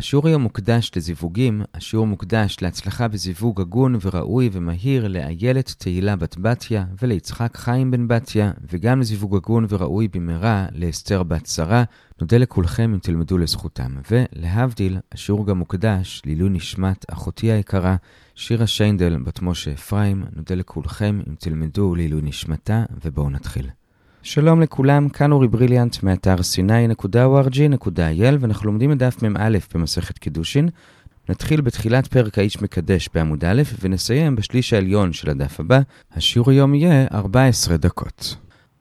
השיעור היום מוקדש לזיווגים, השיעור מוקדש להצלחה בזיווג הגון וראוי ומהיר לאיילת תהילה בת בתיה וליצחק חיים בן בתיה, וגם לזיווג הגון וראוי במהרה לאסתר בת שרה. נודה לכולכם אם תלמדו לזכותם. ולהבדיל, השיעור גם מוקדש לעילוי נשמת אחותי היקרה, שירה שיינדל בת משה אפרים. נודה לכולכם אם תלמדו לעילוי נשמתה, ובואו נתחיל. שלום לכולם, כאן אורי בריליאנט מאתר sny.org.il ואנחנו לומדים את דף מ"א במסכת קידושין. נתחיל בתחילת פרק האיש מקדש בעמוד א' ונסיים בשליש העליון של הדף הבא. השיעור היום יהיה 14 דקות.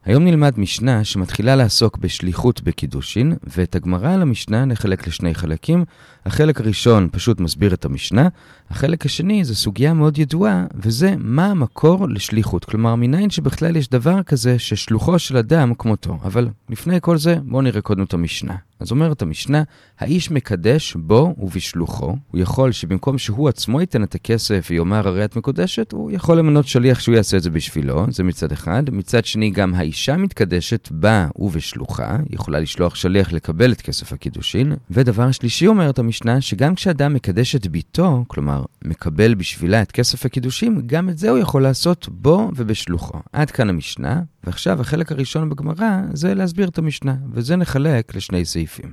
היום נלמד משנה שמתחילה לעסוק בשליחות בקידושין, ואת הגמרא על המשנה נחלק לשני חלקים. החלק הראשון פשוט מסביר את המשנה, החלק השני זה סוגיה מאוד ידועה, וזה מה המקור לשליחות. כלומר, מניין שבכלל יש דבר כזה ששלוחו של אדם כמותו. אבל לפני כל זה, בואו נראה קודם את המשנה. אז אומרת המשנה, האיש מקדש בו ובשלוחו. הוא יכול שבמקום שהוא עצמו ייתן את הכסף ויאמר הרי את מקודשת, הוא יכול למנות שליח שהוא יעשה את זה בשבילו, זה מצד אחד. מצד שני, גם האישה מתקדשת בה ובשלוחה, יכולה לשלוח שליח לקבל את כסף הקידושין. ודבר שלישי אומרת המשנה, שגם כשאדם מקדש את ביתו, כלומר, מקבל בשבילה את כסף הקידושים, גם את זה הוא יכול לעשות בו ובשלוחו. עד כאן המשנה, ועכשיו החלק הראשון בגמרא זה להסביר את המשנה, וזה נחלק לשני סעיפים.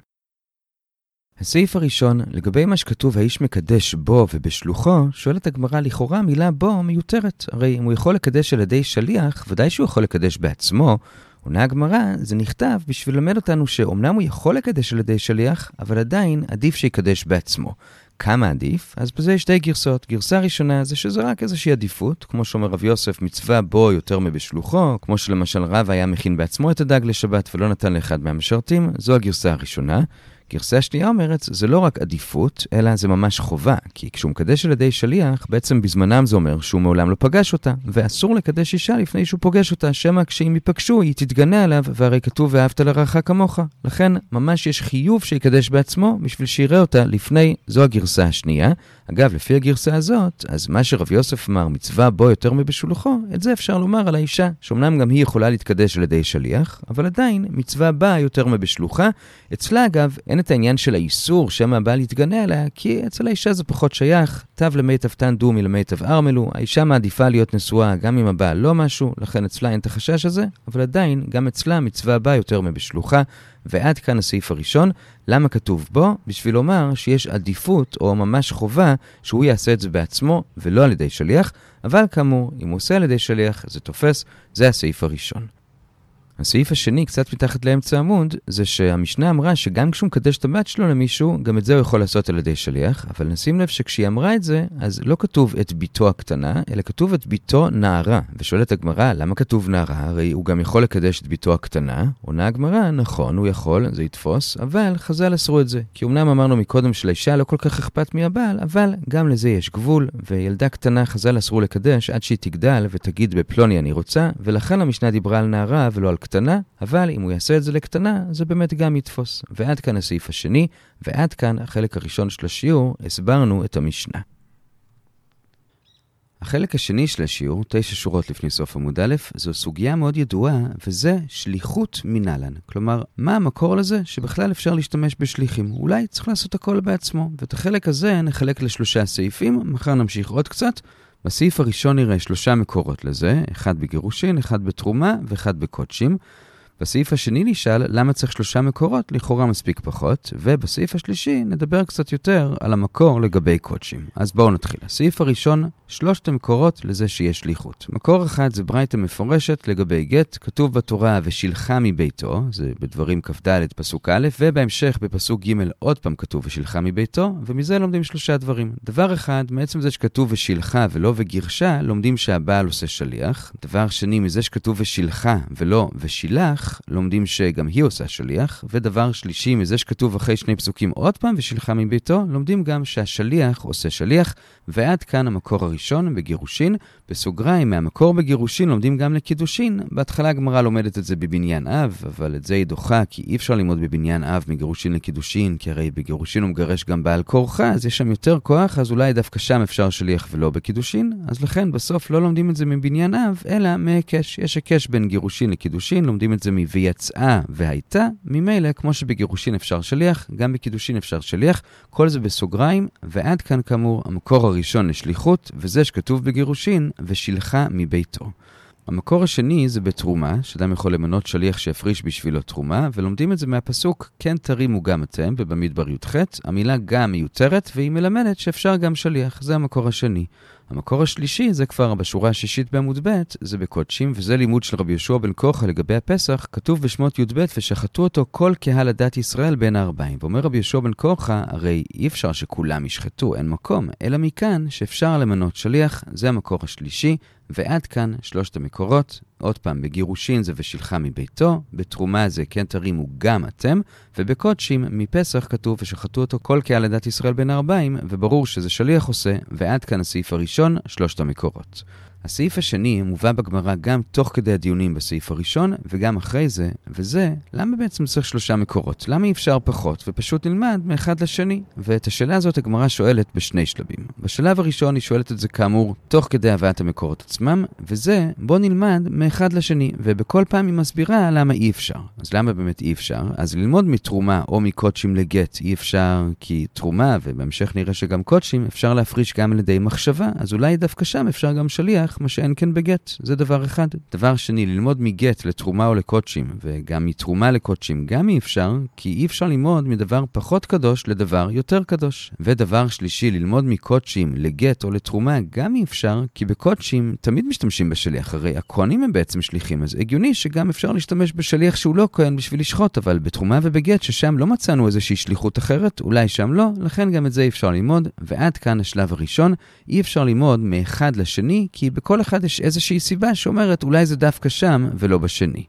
הסעיף הראשון, לגבי מה שכתוב האיש מקדש בו ובשלוחו, שואלת הגמרא לכאורה המילה בו מיותרת. הרי אם הוא יכול לקדש על ידי שליח, ודאי שהוא יכול לקדש בעצמו. עונה הגמרא, זה נכתב בשביל ללמד אותנו שאומנם הוא יכול לקדש על ידי שליח, אבל עדיין עדיף שיקדש בעצמו. כמה עדיף? אז בזה יש שתי גרסאות. גרסה ראשונה זה שזה רק איזושהי עדיפות, כמו שאומר רב יוסף, מצווה בו יותר מבשלוחו, כמו שלמשל רב היה מכין בעצמו את הדג לשבת ולא נתן לאחד מהמשרתים, זו הגרסה הראשונה. גרסה שנייה אומרת, זה לא רק עדיפות, אלא זה ממש חובה. כי כשהוא מקדש על ידי שליח, בעצם בזמנם זה אומר שהוא מעולם לא פגש אותה, ואסור לקדש אישה לפני שהוא פוגש אותה, שמא כשהם ייפגשו היא תתגנה עליו, והרי כתוב ואהבת לרעך כמוך. לכן, ממש יש חיוב שיקדש בעצמו, בשביל שיראה אותה לפני, זו הגרסה השנייה. אגב, לפי הגרסה הזאת, אז מה שרב יוסף אמר, מצווה בו יותר מבשולחו, את זה אפשר לומר על האישה, שאומנם גם היא יכולה להתקדש על ידי שליח, אבל עדיין מצווה בה יותר מבשלוחה. אצלה, אגב, אין את העניין של האיסור שמא הבעל יתגנה עליה, כי אצל האישה זה פחות שייך. תו למיטב תן דומי למיטב ארמלו, האישה מעדיפה להיות נשואה גם אם הבעל לא משהו, לכן אצלה אין את החשש הזה, אבל עדיין, גם אצלה מצווה בה יותר מבשלוחה. ועד כאן הסעיף הראשון. למה כתוב בו? בשביל לומר שיש עדיפות או ממש חובה שהוא יעשה את זה בעצמו ולא על ידי שליח, אבל כאמור, אם הוא עושה על ידי שליח זה תופס, זה הסעיף הראשון. הסעיף השני, קצת מתחת לאמצע עמוד, זה שהמשנה אמרה שגם כשהוא מקדש את הבת שלו למישהו, גם את זה הוא יכול לעשות על ידי שליח, אבל נשים לב שכשהיא אמרה את זה, אז לא כתוב את ביתו הקטנה, אלא כתוב את ביתו נערה. ושואלת הגמרא, למה כתוב נערה? הרי הוא גם יכול לקדש את ביתו הקטנה. עונה הגמרא, נכון, הוא יכול, זה יתפוס, אבל חז"ל אסרו את זה. כי אמנם אמרנו מקודם שלאישה לא כל כך אכפת מהבעל, אבל גם לזה יש גבול, וילדה קטנה חז"ל אסרו לקדש עד שהיא תגדל ותגיד בפלוני אני רוצה, ולכן המשנה דיברה על נערה ולא על קטנה, אבל אם הוא יעשה את זה לקטנה, זה באמת גם יתפוס. ועד כאן הסעיף השני, ועד כאן החלק הראשון של השיעור, הסברנו את המשנה. החלק השני של השיעור, תשע שורות לפני סוף עמוד א', זו סוגיה מאוד ידועה, וזה שליחות מנהלן. כלומר, מה המקור לזה שבכלל אפשר להשתמש בשליחים? אולי צריך לעשות הכל בעצמו. ואת החלק הזה נחלק לשלושה סעיפים, מחר נמשיך עוד קצת. בסעיף הראשון נראה שלושה מקורות לזה, אחד בגירושין, אחד בתרומה ואחד בקודשים. בסעיף השני נשאל למה צריך שלושה מקורות, לכאורה מספיק פחות, ובסעיף השלישי נדבר קצת יותר על המקור לגבי קודשים. אז בואו נתחיל. הסעיף הראשון, שלושת המקורות לזה שיש שליחות. מקור אחד זה ברייתא מפורשת לגבי גט, כתוב בתורה ושילחה מביתו, זה בדברים כ"ד פסוק א', ובהמשך בפסוק ג' עוד פעם כתוב ושילחה מביתו, ומזה לומדים שלושה דברים. דבר אחד, מעצם זה שכתוב ושילחה ולא וגירשה, לומדים שהבעל עושה שליח. דבר שני, מזה שכתוב ושילחה ולא ושילח, שליח, לומדים שגם היא עושה שליח, ודבר שלישי, מזה שכתוב אחרי שני פסוקים עוד פעם, ושילחה מביתו, לומדים גם שהשליח עושה שליח, ועד כאן המקור הראשון בגירושין. בסוגריים, מהמקור בגירושין לומדים גם לקידושין. בהתחלה הגמרא לומדת את זה בבניין אב, אבל את זה היא דוחה, כי אי אפשר ללמוד בבניין אב מגירושין לקידושין, כי הרי בגירושין הוא מגרש גם בעל כורחה, אז יש שם יותר כוח, אז אולי דווקא שם אפשר שליח ולא בקידושין. אז לכן בסוף לא לומדים את זה מבניין אב, אלא מהיקש. יש היקש בין גירושין לקידושין, לומדים את זה מ"ויצאה" והייתה, ממילא, כמו שבגירושין אפשר שליח, גם בקידושין אפשר שליח, כל זה בסוגריים, ועד כאן כאמור המקור הראשון לשליחות, וזה שכתוב בגירושין, ושילחה מביתו. המקור השני זה בתרומה, שאדם יכול למנות שליח שיפריש בשבילו תרומה, ולומדים את זה מהפסוק כן תרימו גם אתם, ובמדבר י"ח, המילה גם מיותרת, והיא מלמדת שאפשר גם שליח, זה המקור השני. המקור השלישי זה כבר בשורה השישית בעמוד ב', זה בקודשים, וזה לימוד של רבי יהושע בן קורחה לגבי הפסח, כתוב בשמות י"ב, ושחטו אותו כל קהל הדת ישראל בין הארבעים. ואומר רבי יהושע בן קורחה, הרי אי אפשר שכולם ישחטו, אין מקום, אלא מכאן שאפשר למנות שליח, זה המקור השלישי, ועד כאן שלושת המקורות. עוד פעם, בגירושין זה ושילחה מביתו, בתרומה זה כן תרימו גם אתם, ובקודשים מפסח כתוב ושחטו אותו כל קהל לדת ישראל בין הארבעים, וברור שזה שליח עושה, ועד כאן הסעיף הראשון, שלושת המקורות. הסעיף השני מובא בגמרא גם תוך כדי הדיונים בסעיף הראשון וגם אחרי זה, וזה, למה בעצם צריך שלושה מקורות? למה אי אפשר פחות ופשוט נלמד מאחד לשני? ואת השאלה הזאת הגמרא שואלת בשני שלבים. בשלב הראשון היא שואלת את זה כאמור תוך כדי הבאת המקורות עצמם, וזה, בוא נלמד מאחד לשני, ובכל פעם היא מסבירה למה אי אפשר. אז למה באמת אי אפשר? אז ללמוד מתרומה או מקודשים לגט אי אפשר כי תרומה, ובהמשך נראה שגם קודשים, אפשר להפריש גם על ידי מחשבה, אז אולי דווקא שם אפשר גם שליח מה שאין כן בגט. זה דבר אחד. דבר שני, ללמוד מגט לתרומה או לקודשים, וגם מתרומה לקודשים, גם אי אפשר, כי אי אפשר ללמוד מדבר פחות קדוש לדבר יותר קדוש. ודבר שלישי, ללמוד מקודשים לגט או לתרומה, גם אי אפשר, כי בקודשים תמיד משתמשים בשליח, הרי הכהנים הם בעצם שליחים, אז הגיוני שגם אפשר להשתמש בשליח שהוא לא כהן בשביל לשחוט, אבל בתרומה ובגט, ששם לא מצאנו איזושהי שליחות אחרת, אולי שם לא, לכן גם את זה אי אפשר ללמוד, ועד כאן השלב הראשון, אי אפשר ללמוד מאחד לשני, כי בכל אחד יש איזושהי סיבה שאומרת אולי זה דווקא שם ולא בשני.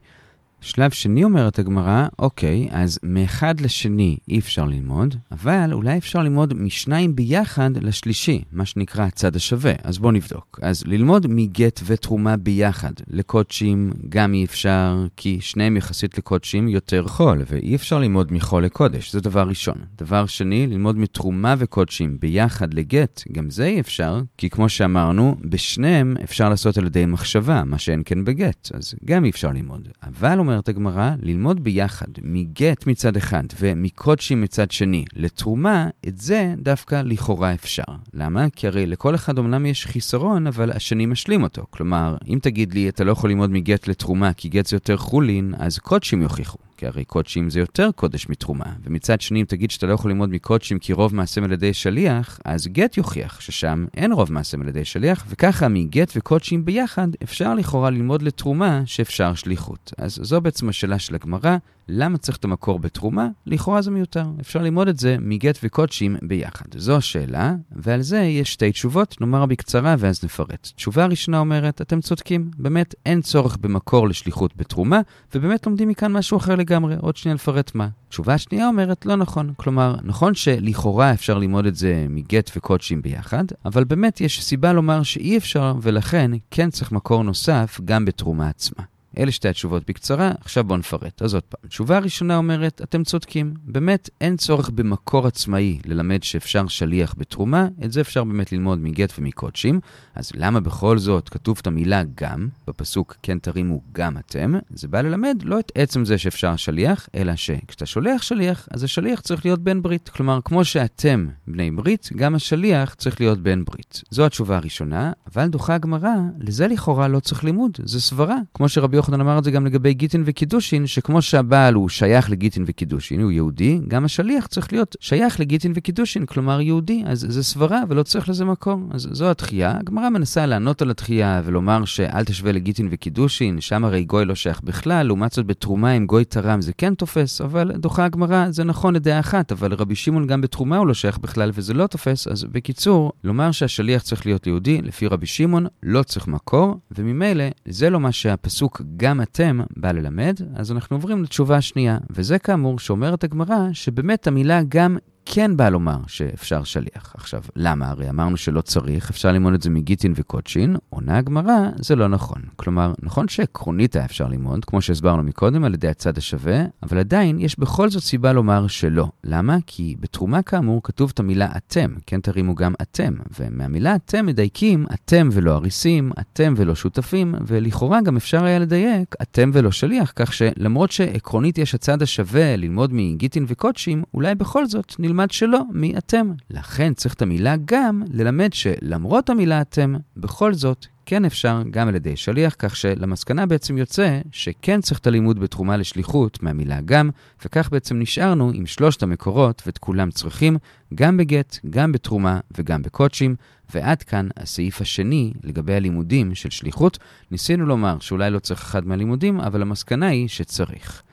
שלב שני אומרת הגמרא, אוקיי, אז מאחד לשני אי אפשר ללמוד, אבל אולי אפשר ללמוד משניים ביחד לשלישי, מה שנקרא הצד השווה. אז בואו נבדוק. אז ללמוד מגט ותרומה ביחד. לקודשים גם אי אפשר, כי שניהם יחסית לקודשים יותר חול, ואי אפשר ללמוד מחול לקודש, זה דבר ראשון. דבר שני, ללמוד מתרומה וקודשים ביחד לגט, גם זה אי אפשר, כי כמו שאמרנו, בשניהם אפשר לעשות על ידי מחשבה, מה שאין כן בגט, אז גם אי אפשר ללמוד. אבל אומרת הגמרא, ללמוד ביחד מגט מצד אחד ומקודשים מצד שני לתרומה, את זה דווקא לכאורה אפשר. למה? כי הרי לכל אחד אמנם יש חיסרון, אבל השני משלים אותו. כלומר, אם תגיד לי, אתה לא יכול ללמוד מגט לתרומה כי גט זה יותר חולין, אז קודשים יוכיחו. כי הרי קודשים זה יותר קודש מתרומה. ומצד שני, אם תגיד שאתה לא יכול ללמוד מקודשים כי רוב מעשם על ידי שליח, אז גט יוכיח ששם אין רוב מעשם על ידי שליח, וככה מגט וקודשים ביחד אפשר לכאורה ללמוד לתרומה שאפשר שליחות. אז זו בעצם השאלה של הגמרא, למה צריך את המקור בתרומה? לכאורה זה מיותר. אפשר ללמוד את זה מגט וקודשים ביחד. זו השאלה, ועל זה יש שתי תשובות, נאמר בקצרה ואז נפרט. תשובה ראשונה אומרת, אתם צודקים, באמת אין צורך במקור לשליחות בתרומה, ובאמת לומדים מכאן משהו אחר לגמרי, עוד שנייה לפרט מה. תשובה שנייה אומרת, לא נכון. כלומר, נכון שלכאורה אפשר ללמוד את זה מגט וקודשים ביחד, אבל באמת יש סיבה לומר שאי אפשר, ולכן כן צריך מקור נוסף גם בתרומה עצמה. אלה שתי התשובות בקצרה, עכשיו בואו נפרט. אז עוד פעם. תשובה ראשונה אומרת, אתם צודקים. באמת אין צורך במקור עצמאי ללמד שאפשר שליח בתרומה, את זה אפשר באמת ללמוד מגט ומקודשים. אז למה בכל זאת כתוב את המילה גם, בפסוק כן תרימו גם אתם? זה בא ללמד לא את עצם זה שאפשר שליח, אלא שכשאתה שולח שליח, אז השליח צריך להיות בן ברית. כלומר, כמו שאתם בני ברית, גם השליח צריך להיות בן ברית. זו התשובה הראשונה, אבל דוחה הגמרא, לזה לכאורה לא צריך לימוד, זה סברה. כמו שרבי יוחנן אמר את זה גם לגבי גיטין וקידושין, שכמו שהבעל הוא שייך לגיטין וקידושין, הוא יהודי, גם השליח צריך להיות שייך לגיטין וקידושין, כלומר יהודי, אז זה סברה ולא צריך לזה מקום. אז זו התחייה. הגמרא מנסה לענות על התחייה ולומר שאל תשווה לגיטין וקידושין, שם הרי גוי לא שייך בכלל, לעומת זאת בתרומה עם גוי תרם זה כן תופס, אבל דוחה הגמרא, זה נכון לדעה אחת, אבל רבי שמעון גם בתרומה הוא לא שייך בכלל וזה לא תופס, אז בקיצור, לומר שהשליח צריך להיות יהודי, לפי רבי שמעון, לא צריך מקור, וממילא זה לא מה שהפסוק גם אתם בא ללמד, אז אנחנו עוברים לתשובה השנייה, וזה כאמור שאומרת הגמרא שבאמת המילה גם כן בא לומר שאפשר שליח. עכשיו, למה? הרי אמרנו שלא צריך, אפשר ללמוד את זה מגיטין וקוצ'ין, עונה הגמרא, זה לא נכון. כלומר, נכון שעקרונית היה אפשר ללמוד, כמו שהסברנו מקודם, על ידי הצד השווה, אבל עדיין יש בכל זאת סיבה לומר שלא. למה? כי בתרומה כאמור כתוב את המילה אתם, כן תרימו גם אתם, ומהמילה אתם מדייקים אתם ולא אריסים, אתם ולא שותפים, ולכאורה גם אפשר היה לדייק אתם ולא שליח, כך שלמרות שעקרונית יש הצד השווה ללמוד מגיטין וקודשים, אולי בכל זאת נלמד שלא מאתם. לכן צריך את המילה גם ללמד שלמרות המילה אתם, בכל זאת כן אפשר גם על ידי שליח, כך שלמסקנה בעצם יוצא שכן צריך את הלימוד בתרומה לשליחות מהמילה גם, וכך בעצם נשארנו עם שלושת המקורות ואת כולם צריכים, גם בגט, גם בתרומה וגם בקודשים. ועד כאן הסעיף השני לגבי הלימודים של שליחות. ניסינו לומר שאולי לא צריך אחד מהלימודים, אבל המסקנה היא שצריך.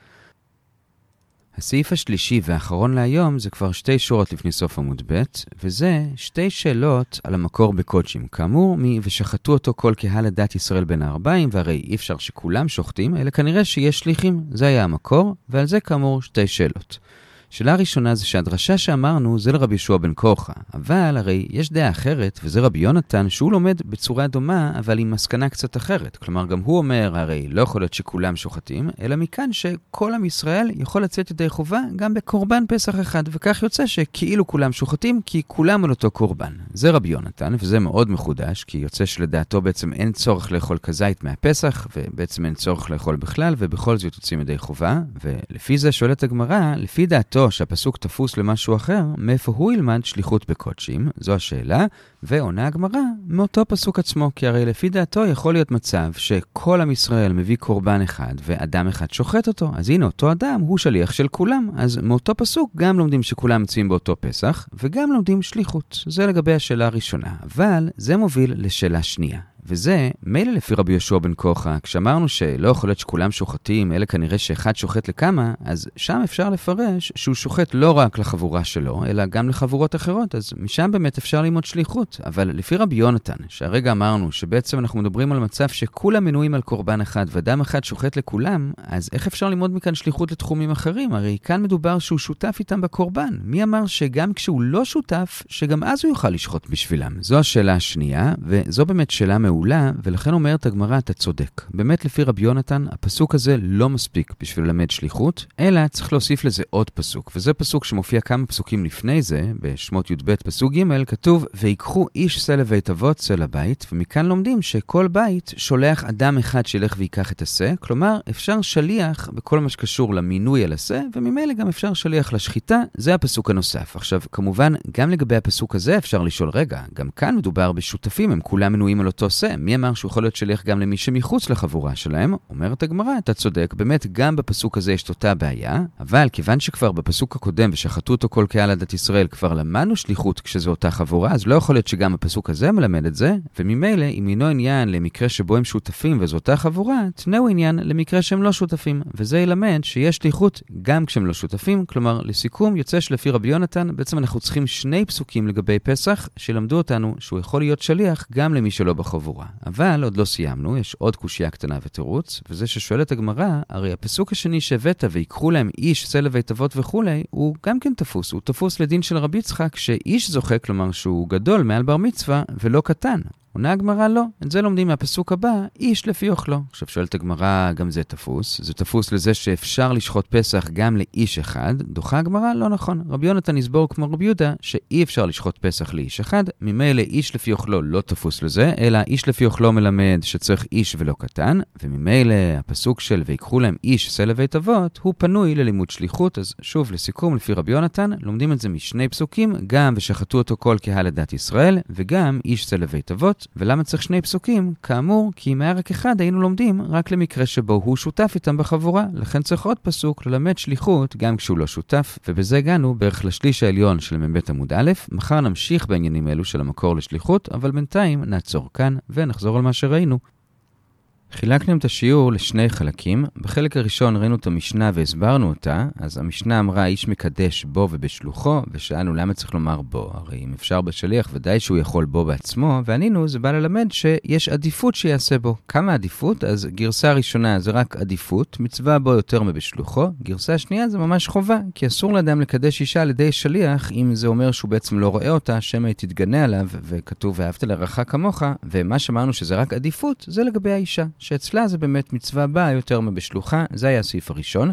הסעיף השלישי והאחרון להיום זה כבר שתי שורות לפני סוף עמוד ב', וזה שתי שאלות על המקור בקודשים. כאמור, מ- ושחטו אותו כל קהל הדת ישראל בין הארבעים, והרי אי אפשר שכולם שוחטים, אלא כנראה שיש שליחים. זה היה המקור, ועל זה כאמור שתי שאלות. שאלה ראשונה זה שהדרשה שאמרנו זה לרבי ישוע בן קורחה, אבל הרי יש דעה אחרת, וזה רבי יונתן, שהוא לומד בצורה דומה, אבל עם מסקנה קצת אחרת. כלומר, גם הוא אומר, הרי לא יכול להיות שכולם שוחטים, אלא מכאן שכל עם ישראל יכול לצאת ידי חובה גם בקורבן פסח אחד, וכך יוצא שכאילו כולם שוחטים, כי כולם על אותו קורבן. זה רבי יונתן, וזה מאוד מחודש, כי יוצא שלדעתו בעצם אין צורך לאכול כזית מהפסח, ובעצם אין צורך לאכול בכלל, ובכל זאת יוצאים ידי חובה, ולפי זה שואלת הגמרא, לפי דעתו שהפסוק תפוס למשהו אחר, מאיפה הוא ילמד שליחות בקודשים? זו השאלה, ועונה הגמרא מאותו פסוק עצמו, כי הרי לפי דעתו יכול להיות מצב שכל עם ישראל מביא קורבן אחד ואדם אחד שוחט אותו. אז הנה, אותו אדם הוא שליח של כולם. אז מאותו פסוק גם לומדים שכולם מצויים באותו פסח, וגם לומדים שליחות. זה לגבי השאלה הראשונה. אבל זה מוביל לשאלה שנייה. וזה, מילא לפי רבי יהושע בן כוחה, כשאמרנו שלא יכול להיות שכולם שוחטים, אלא כנראה שאחד שוחט לכמה, אז שם אפשר לפרש שהוא שוחט לא רק לחבורה שלו, אלא גם לחבורות אחרות, אז משם באמת אפשר ללמוד שליחות. אבל לפי רבי יונתן, שהרגע אמרנו שבעצם אנחנו מדברים על מצב שכולם מנויים על קורבן אחד ואדם אחד שוחט לכולם, אז איך אפשר ללמוד מכאן שליחות לתחומים אחרים? הרי כאן מדובר שהוא שותף איתם בקורבן. מי אמר שגם כשהוא לא שותף, שגם אז הוא יוכל לשחוט בשבילם? זו השאלה השנייה, וזו באמת שאלה מעולה. מעולה, ולכן אומרת הגמרא, אתה צודק. באמת, לפי רבי יונתן, הפסוק הזה לא מספיק בשביל ללמד שליחות, אלא צריך להוסיף לזה עוד פסוק. וזה פסוק שמופיע כמה פסוקים לפני זה, בשמות י"ב פסוק ג', כתוב, ויקחו איש שא לבית אבות, שא לבית, ומכאן לומדים שכל בית שולח אדם אחד שילך ויקח את השא, כלומר, אפשר שליח בכל מה שקשור למינוי על השא, וממילא גם אפשר שליח לשחיטה, זה הפסוק הנוסף. עכשיו, כמובן, גם לגבי הפסוק הזה אפשר לשאול, רגע, גם כאן מדובר בשותפים, הם כולם מנויים על אותו שא, מי אמר שהוא יכול להיות שליח גם למי שמחוץ לחבורה שלהם? אומרת הגמרא, אתה צודק, באמת גם בפסוק הזה יש את אותה בעיה, אבל כיוון שכבר בפסוק הקודם ושחטו אותו כל קהל עדת ישראל כבר למדנו שליחות כשזו אותה חבורה, אז לא יכול להיות שגם הפסוק הזה מלמד את זה, וממילא אם אינו עניין למקרה שבו הם שותפים וזו אותה חבורה, תנאו עניין למקרה שהם לא שותפים, וזה ילמד שיש שליחות גם כשהם לא שותפים, כלומר לסיכום יוצא שלפי רבי יונתן בעצם אנחנו צריכים שני פסוקים לגבי פסח שלמדו אותנו שהוא יכול להיות שליח גם למי שלא בחבורה. אבל עוד לא סיימנו, יש עוד קושייה קטנה ותירוץ, וזה ששואלת הגמרא, הרי הפסוק השני שהבאת, ויקחו להם איש, שא לבית אבות וכולי, הוא גם כן תפוס, הוא תפוס לדין של רבי יצחק, שאיש זוכה, כלומר שהוא גדול מעל בר מצווה ולא קטן. עונה הגמרא לא, את זה לומדים מהפסוק הבא, איש לפי אוכלו. עכשיו שואלת הגמרא, גם זה תפוס. זה תפוס לזה שאפשר לשחוט פסח גם לאיש אחד. דוחה הגמרא, לא נכון. רבי יונתן יסבור כמו רבי יהודה, שאי אפשר לשחוט פסח לאיש אחד. ממילא איש לפי אוכלו לא תפוס לזה, אלא איש לפי אוכלו מלמד שצריך איש ולא קטן. וממילא הפסוק של ויקחו להם איש שא לבית אבות, הוא פנוי ללימוד שליחות. אז שוב, לסיכום, לפי רבי יונתן, לומדים את זה משני פסוקים, גם ושחטו אותו כל קהל לדת ישראל, וגם איש שא לבית אבות. ולמה צריך שני פסוקים? כאמור, כי אם היה רק אחד היינו לומדים רק למקרה שבו הוא שותף איתם בחבורה. לכן צריך עוד פסוק ללמד שליחות גם כשהוא לא שותף, ובזה הגענו בערך לשליש העליון של מ"ב עמוד א'. מחר נמשיך בעניינים אלו של המקור לשליחות, אבל בינתיים נעצור כאן ונחזור על מה שראינו. חילקנו את השיעור לשני חלקים. בחלק הראשון ראינו את המשנה והסברנו אותה, אז המשנה אמרה איש מקדש בו ובשלוחו, ושאלנו למה צריך לומר בו, הרי אם אפשר בשליח ודאי שהוא יכול בו בעצמו, וענינו זה בא ללמד שיש עדיפות שיעשה בו. כמה עדיפות? אז גרסה ראשונה זה רק עדיפות, מצווה בו יותר מבשלוחו, גרסה שנייה זה ממש חובה, כי אסור לאדם לקדש אישה על ידי שליח, אם זה אומר שהוא בעצם לא רואה אותה, שמא היא תתגנה עליו, וכתוב ואהבת לרעך כמוך, ומה שאמרנו שזה רק עדיפות, זה לגבי האישה. שאצלה זה באמת מצווה באה יותר מבשלוחה, זה היה הסעיף הראשון.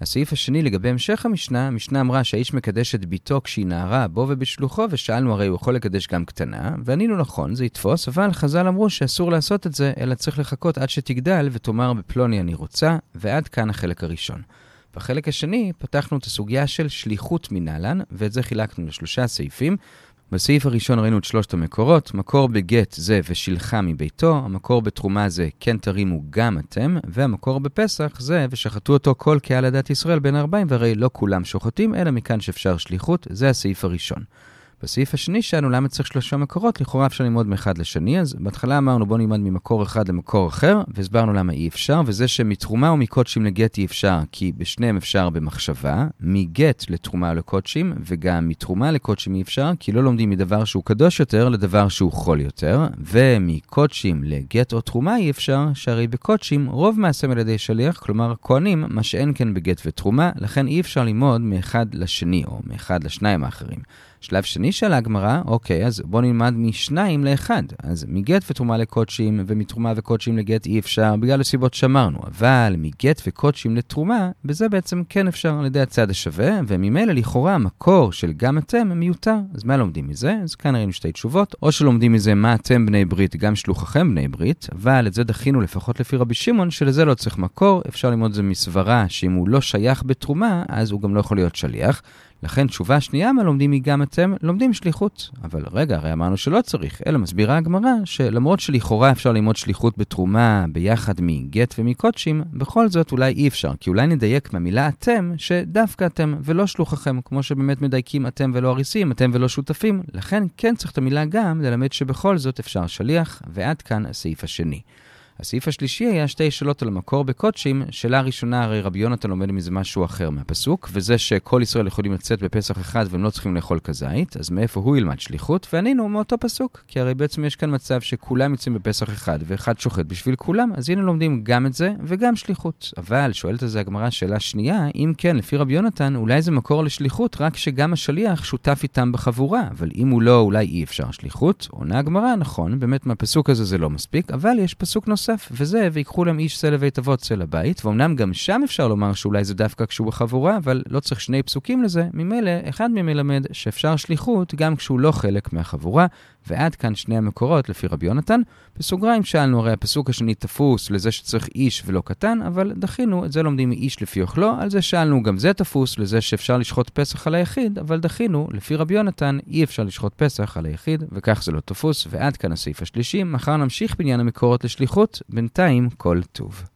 הסעיף השני לגבי המשך המשנה, המשנה אמרה שהאיש מקדש את ביתו כשהיא נערה בו ובשלוחו, ושאלנו הרי הוא יכול לקדש גם קטנה, וענינו נכון, זה יתפוס, אבל חז"ל אמרו שאסור לעשות את זה, אלא צריך לחכות עד שתגדל ותאמר בפלוני אני רוצה, ועד כאן החלק הראשון. בחלק השני פתחנו את הסוגיה של שליחות מנהלן, ואת זה חילקנו לשלושה סעיפים. בסעיף הראשון ראינו את שלושת המקורות, מקור בגט זה ושילחה מביתו, המקור בתרומה זה כן תרימו גם אתם, והמקור בפסח זה ושחטו אותו כל קהל הדת ישראל בין ארבעים, והרי לא כולם שוחטים, אלא מכאן שאפשר שליחות, זה הסעיף הראשון. בסעיף השני שאלנו למה צריך שלושה מקורות, לכאורה אפשר ללמוד מאחד לשני, אז בהתחלה אמרנו בואו נלמד ממקור אחד למקור אחר, והסברנו למה אי אפשר, וזה שמתרומה או מקודשים לגט אי אפשר, כי בשניהם אפשר במחשבה, מגט לתרומה או לקודשים, וגם מתרומה לקודשים אי אפשר, כי לא לומדים מדבר שהוא קדוש יותר לדבר שהוא חול יותר, ומקודשים לגט או תרומה אי אפשר, שהרי בקודשים רוב מעשיהם על ידי שליח, כלומר כהנים, מה שאין כן בגט ותרומה, לכן אי אפשר ללמוד מאחד לשני, או מאחד לשניים האחרים. שלב שני של הגמרא, אוקיי, אז בואו נלמד משניים לאחד. אז מגט ותרומה לקודשים, ומתרומה וקודשים לגט אי אפשר, בגלל הסיבות שאמרנו. אבל מגט וקודשים לתרומה, בזה בעצם כן אפשר על ידי הצד השווה, וממילא לכאורה המקור של גם אתם מיותר. אז מה לומדים מזה? אז כאן ראינו שתי תשובות. או שלומדים מזה מה אתם בני ברית, גם שלוחכם בני ברית, אבל את זה דחינו לפחות לפי רבי שמעון, שלזה לא צריך מקור, אפשר ללמוד את זה מסברה שאם הוא לא שייך בתרומה, אז הוא גם לא יכול להיות שליח. לכן תשובה שנייה מה לומדים היא גם אתם לומדים שליחות. אבל רגע, הרי אמרנו שלא צריך, אלא מסבירה הגמרא שלמרות שלכאורה אפשר ללמוד שליחות בתרומה ביחד מגט ומקודשים, בכל זאת אולי אי אפשר, כי אולי נדייק מהמילה אתם, שדווקא אתם ולא שלוחכם, כמו שבאמת מדייקים אתם ולא אריסים, אתם ולא שותפים, לכן כן צריך את המילה גם ללמד שבכל זאת אפשר שליח, ועד כאן הסעיף השני. הסעיף השלישי היה שתי שאלות על המקור בקודשים. שאלה ראשונה, הרי רבי יונתן לומד מזה משהו אחר מהפסוק, וזה שכל ישראל יכולים לצאת בפסח אחד והם לא צריכים לאכול כזית, אז מאיפה הוא ילמד שליחות? וענינו מאותו פסוק, כי הרי בעצם יש כאן מצב שכולם יוצאים בפסח אחד ואחד שוחט בשביל כולם, אז הנה לומדים גם את זה וגם שליחות. אבל שואלת על זה הגמרא שאלה שנייה, אם כן, לפי רבי יונתן, אולי זה מקור לשליחות רק שגם השליח שותף איתם בחבורה, אבל אם הוא לא, אולי אי אפשר שליחות. עונה הגמרא, נכון, באמת מהפסוק הזה זה לא מספיק, אבל יש פסוק נוסף נוסף, וזה, ויקחו להם איש שא לבית אבות צא לבית, ואומנם גם שם אפשר לומר שאולי זה דווקא כשהוא בחבורה, אבל לא צריך שני פסוקים לזה, ממילא, אחד מהם ילמד שאפשר שליחות גם כשהוא לא חלק מהחבורה, ועד כאן שני המקורות לפי רבי יונתן. בסוגריים שאלנו, הרי הפסוק השני תפוס לזה שצריך איש ולא קטן, אבל דחינו, את זה לומדים מאיש לפי אוכלו, על זה שאלנו, גם זה תפוס לזה שאפשר לשחוט פסח על היחיד, אבל דחינו, לפי רבי יונתן, אי אפשר לשחוט פסח על היחיד, וכך זה לא תפוס, ועד כאן הסעיף השלישי. מחר נמשיך בעניין המקורות לשליחות, בינתיים כל טוב.